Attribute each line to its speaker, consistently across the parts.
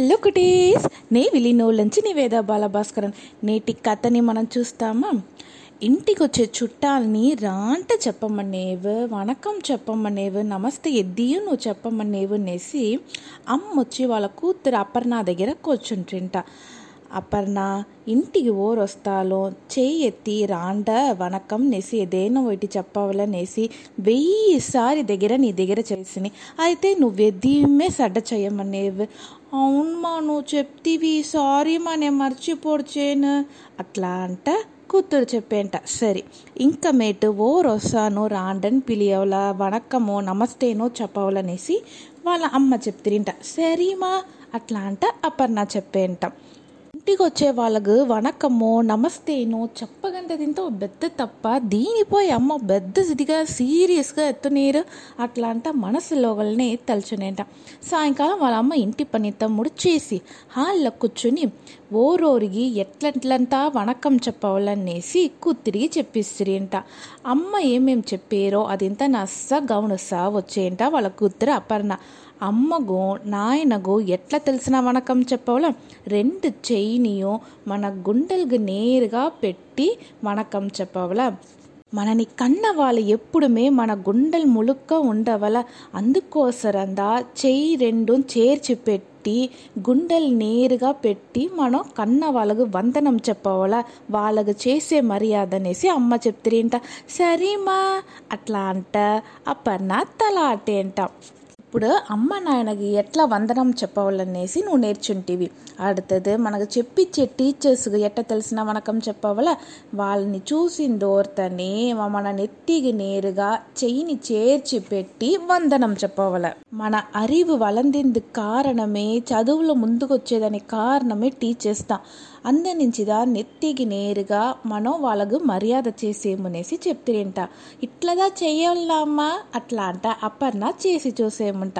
Speaker 1: Hello cuties నే విలీనోళ్ళంచి నివేద బాలభాస్కరన్. నేటి కథని మనం చూస్తామా? ఇంటికి వచ్చే చుట్టాలని రాంట చెప్పమనేవు వణకం చెప్పమనేవు నమస్తే ఎద్దియు నువ్వు చెప్పమనేవు అనేసి అమ్మ వచ్చి వాళ్ళ కూతురు అపర్ణ దగ్గర కూర్చుంటుంట. అపర్ణ ఇంటికి ఓరొస్తాలో చేయి ఎత్తి రాండ వనకం నేసి ఏదైనా ఒకటి చెప్పవలనేసి వెయ్యిసారి దగ్గర నీ దగ్గర చేసిని. అయితే నువ్వెదీమే సడ్డ చేయమనేవి అవునమ్మా నువ్వు చెప్తివి సారీ మా నేను మర్చిపోడ్చేను. అట్లా అంట కూతురు చెప్పేంట. సరే ఇంకా మేటు ఓరొస్తాను రాండని పిలియవల వణక్కమో నమస్తేనో చెప్పవలనేసి వాళ్ళ అమ్మ చెప్తిరింట. సరేమా అట్లా అంట అపర్ణ చెప్పేంట. ఇంటికి వచ్చే వాళ్ళకు వణకమో నమస్తేనో చెప్పగంటే దీంతో పెద్ద తప్ప దీనిపోయి అమ్మ పెద్ద సిదిగా సీరియస్గా ఎత్తునీరు. అట్లా అంట మనసులోగల్ని తలుచునేట. సాయంకాలం వాళ్ళ అమ్మ ఇంటి పని తమ్ముడు చేసి హాల్లో కూర్చుని ఓరోరికి ఎట్లెట్లంతా వణకం చెప్పవాలనేసి కూతురికి చెప్పిస్తురింట అమ్మ ఏమేమి చెప్పారో అదింత నస్స గౌనసా వచ్చేంట వాళ్ళ కూతురు అపర్ణ. అమ్మగో నాయనగో ఎట్లా తెలిసిన వనకం చెప్పవాలో? రెండు చెయ్యినియో మన గుండెలకు నేరుగా పెట్టి వనకం చెప్పవల? మనని కన్న వాళ్ళు ఎప్పుడుమే మన గుండెలు ములుక్క ఉండవల? అందుకోసరందా చెయ్యి రెండు చేర్చి పెట్టి గుండెలు నేరుగా పెట్టి మనం కన్న వాళ్ళకు వందనం చెప్పవాల? వాళ్ళకు చేసే మర్యాద అనేసి అమ్మ చెప్తారేంట? సరేమా అట్లా అంట. అప్పన్న తల అటేంట ఇప్పుడు అమ్మ నాయనకి ఎట్లా వందనం చెప్పవాలనేసి నువ్వు నేర్చుంటివి. అడుతుంది మనకు చెప్పిచ్చే టీచర్స్కి ఎట్ట తెలిసిన వనకం చెప్పవల? వాళ్ళని చూసిందోర్తని మన నెత్తికి నేరుగా చెయ్యిని చేర్చి పెట్టి వందనం చెప్పవాల? మన అరివు వలందింది కారణమే చదువులో ముందుకు కారణమే టీచర్స్ తా దా నుంచిదా నెత్తికి నేరుగా మనం వాళ్ళకు మర్యాద చేసేమనేసి చెప్తిరింట. ఇట్లదా చెయ్యాలమ్మా అట్లా అంట అపర్ణ చేసి చూసేమంట.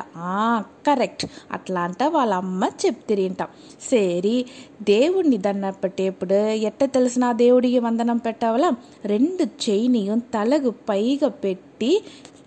Speaker 1: కరెక్ట్. అట్లా అంట వాళ్ళ అమ్మ చెప్తిరింట. సరి దేవుడిని దండం పెట్టేప్పుడు ఎట్ట తెలిసిన దేవుడికి వందనం పెట్టావలా? రెండు చెయ్యిని తలకు పైగా పెట్టి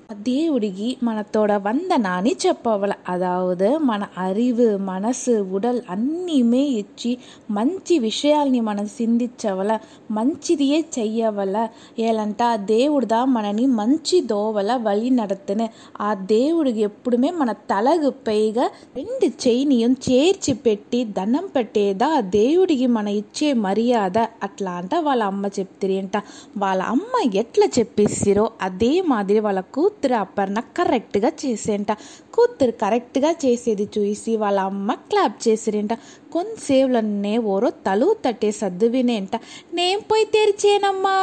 Speaker 1: అదే ఉడిగి మనతోడ వందన అని చెప్పవల అదావుదు మన అరివు మనసు ఉడల్ అన్నీమే ఇచ్చి మంచి విషయాల్ని మనం సిందించవల మంచిదియే చెయ్యవల ఏలంట ఆ దేవుడుదా మనని మంచి దోవల వలి నడతను ఆ దేవుడికి ఎప్పుడుమే మన తలకు పైగా రెండు చెయ్యినియం చేర్చి పెట్టి దండం పెట్టేదా ఆ దేవుడికి మన ఇచ్చే మర్యాద అట్లా అంట వాళ్ళ అమ్మ చెప్తిరి అంట వాళ్ళ అమ్మ ఎట్లా చెప్పేసిరో అదే మాదిరి వాళ్ళకు కూతురు అపర్ణ కరెక్ట్గా చేసేంట. కూతురు కరెక్ట్గా చేసేది చూసి వాళ్ళ అమ్మ క్లాప్ చేసిరేంట. కొంతసేపులన్నే ఓరో తలు తట్టే సర్దువినేంట నేను పోయి తెరిచేనమ్మా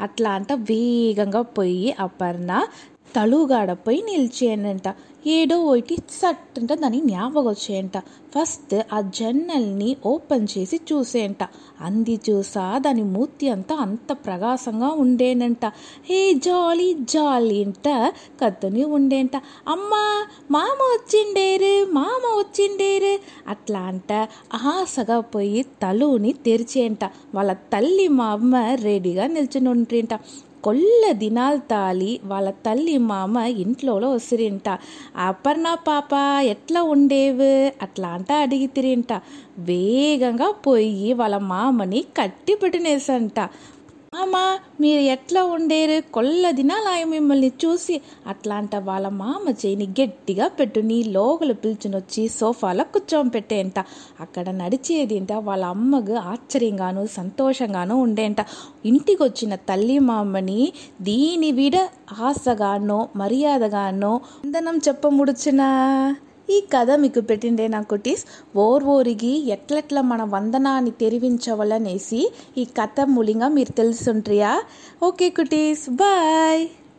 Speaker 1: అట్లా అంట వేగంగా పోయి అపర్ణ తలుగాడపోయి నిలిచేనంట. ఏడో ఒకటి సట్టంట దాని జ్ఞాపకం వచ్చేయంట ఫస్ట్ ఆ జన్నల్ని ఓపెన్ చేసి చూసేయంట. అంది చూసా దాని మూర్తి అంతా అంత ప్రకాశంగా ఉండేనంట. హే జాలీ జాలీ అంట కత్తుని ఉండేంట. అమ్మా మామ వచ్చిండేరు మామ వచ్చిండేరు అట్లా అంట ఆశగా పోయి తలుని తెరిచేంట వాళ్ళ తల్లి మా అమ్మ రెడీగా నిల్చుని ఉంటేంట కొల్ల దినాలు తాలి వాళ్ళ తల్లి మామ ఇంట్లో వసిరింట అపర్ణ పాప ఎట్లా ఉండేవు? అట్లా అంట అడిగి తిరింట. వేగంగా పోయి వాళ్ళ మామని కట్టి పెట్టినేసంట మామా మీరు ఎట్లా ఉండేరు కొల్ల దినాలు మిమ్మల్ని చూసి అట్లాంట వాళ్ళ మామ చేయిని గట్టిగా పెట్టు నీ లోగలు పిలుచునొచ్చి సోఫాలో కూర్చోబెట్టేంట అక్కడ నడిచేదింట? వాళ్ళ అమ్మకు ఆశ్చర్యంగాను సంతోషంగాను ఉండేంట. ఇంటికి వచ్చిన తల్లి మామని దీని విడ ఆశగానో మర్యాదగానో అందనం చెప్ప ముడుచునా ఈ కథ మీకు పెట్టిండే నా కుటీస్. ఓర్ ఓరిగి ఎట్లెట్ల మన వందనాన్ని తెరివించవలనేసి ఈ కథ మూలంగా మీరు తెలుసుంట్రియా? Okay cuties bye!